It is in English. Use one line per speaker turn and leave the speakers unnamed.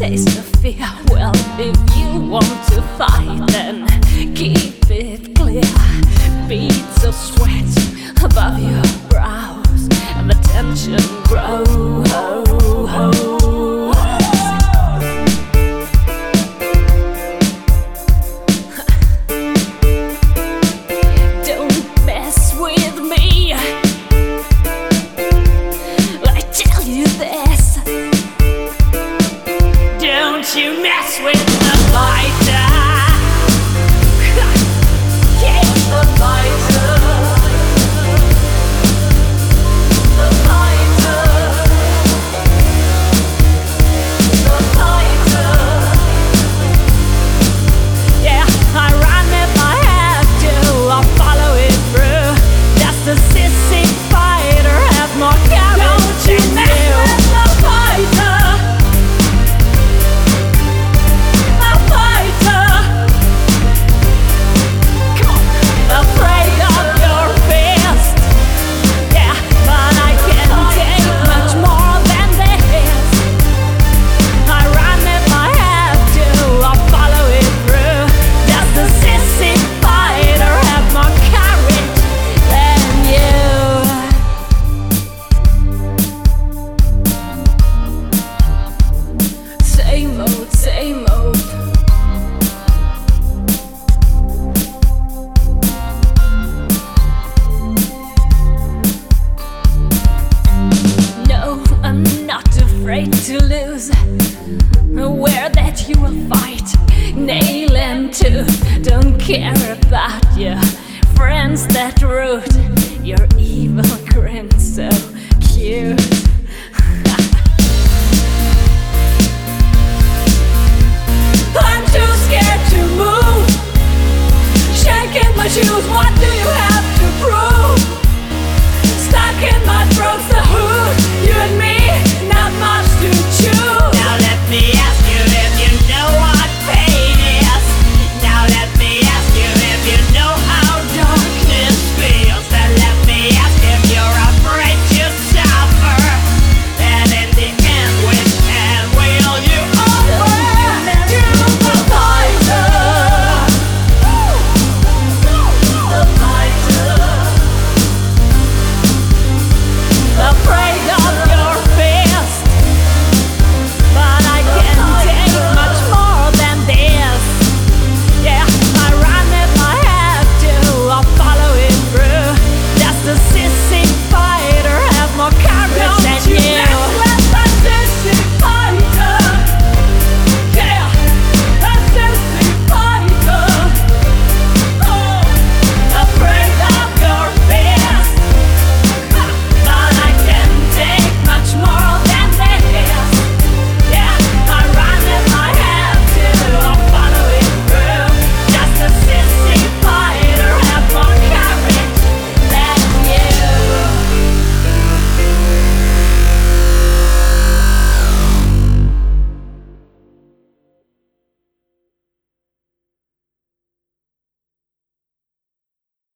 taste of fear. Well, if you want to fight, then keep it clear. Beads of sweat above your brows, and the tension grows. lose. Where that you will fight, nail them too. Don't care about your friends that root.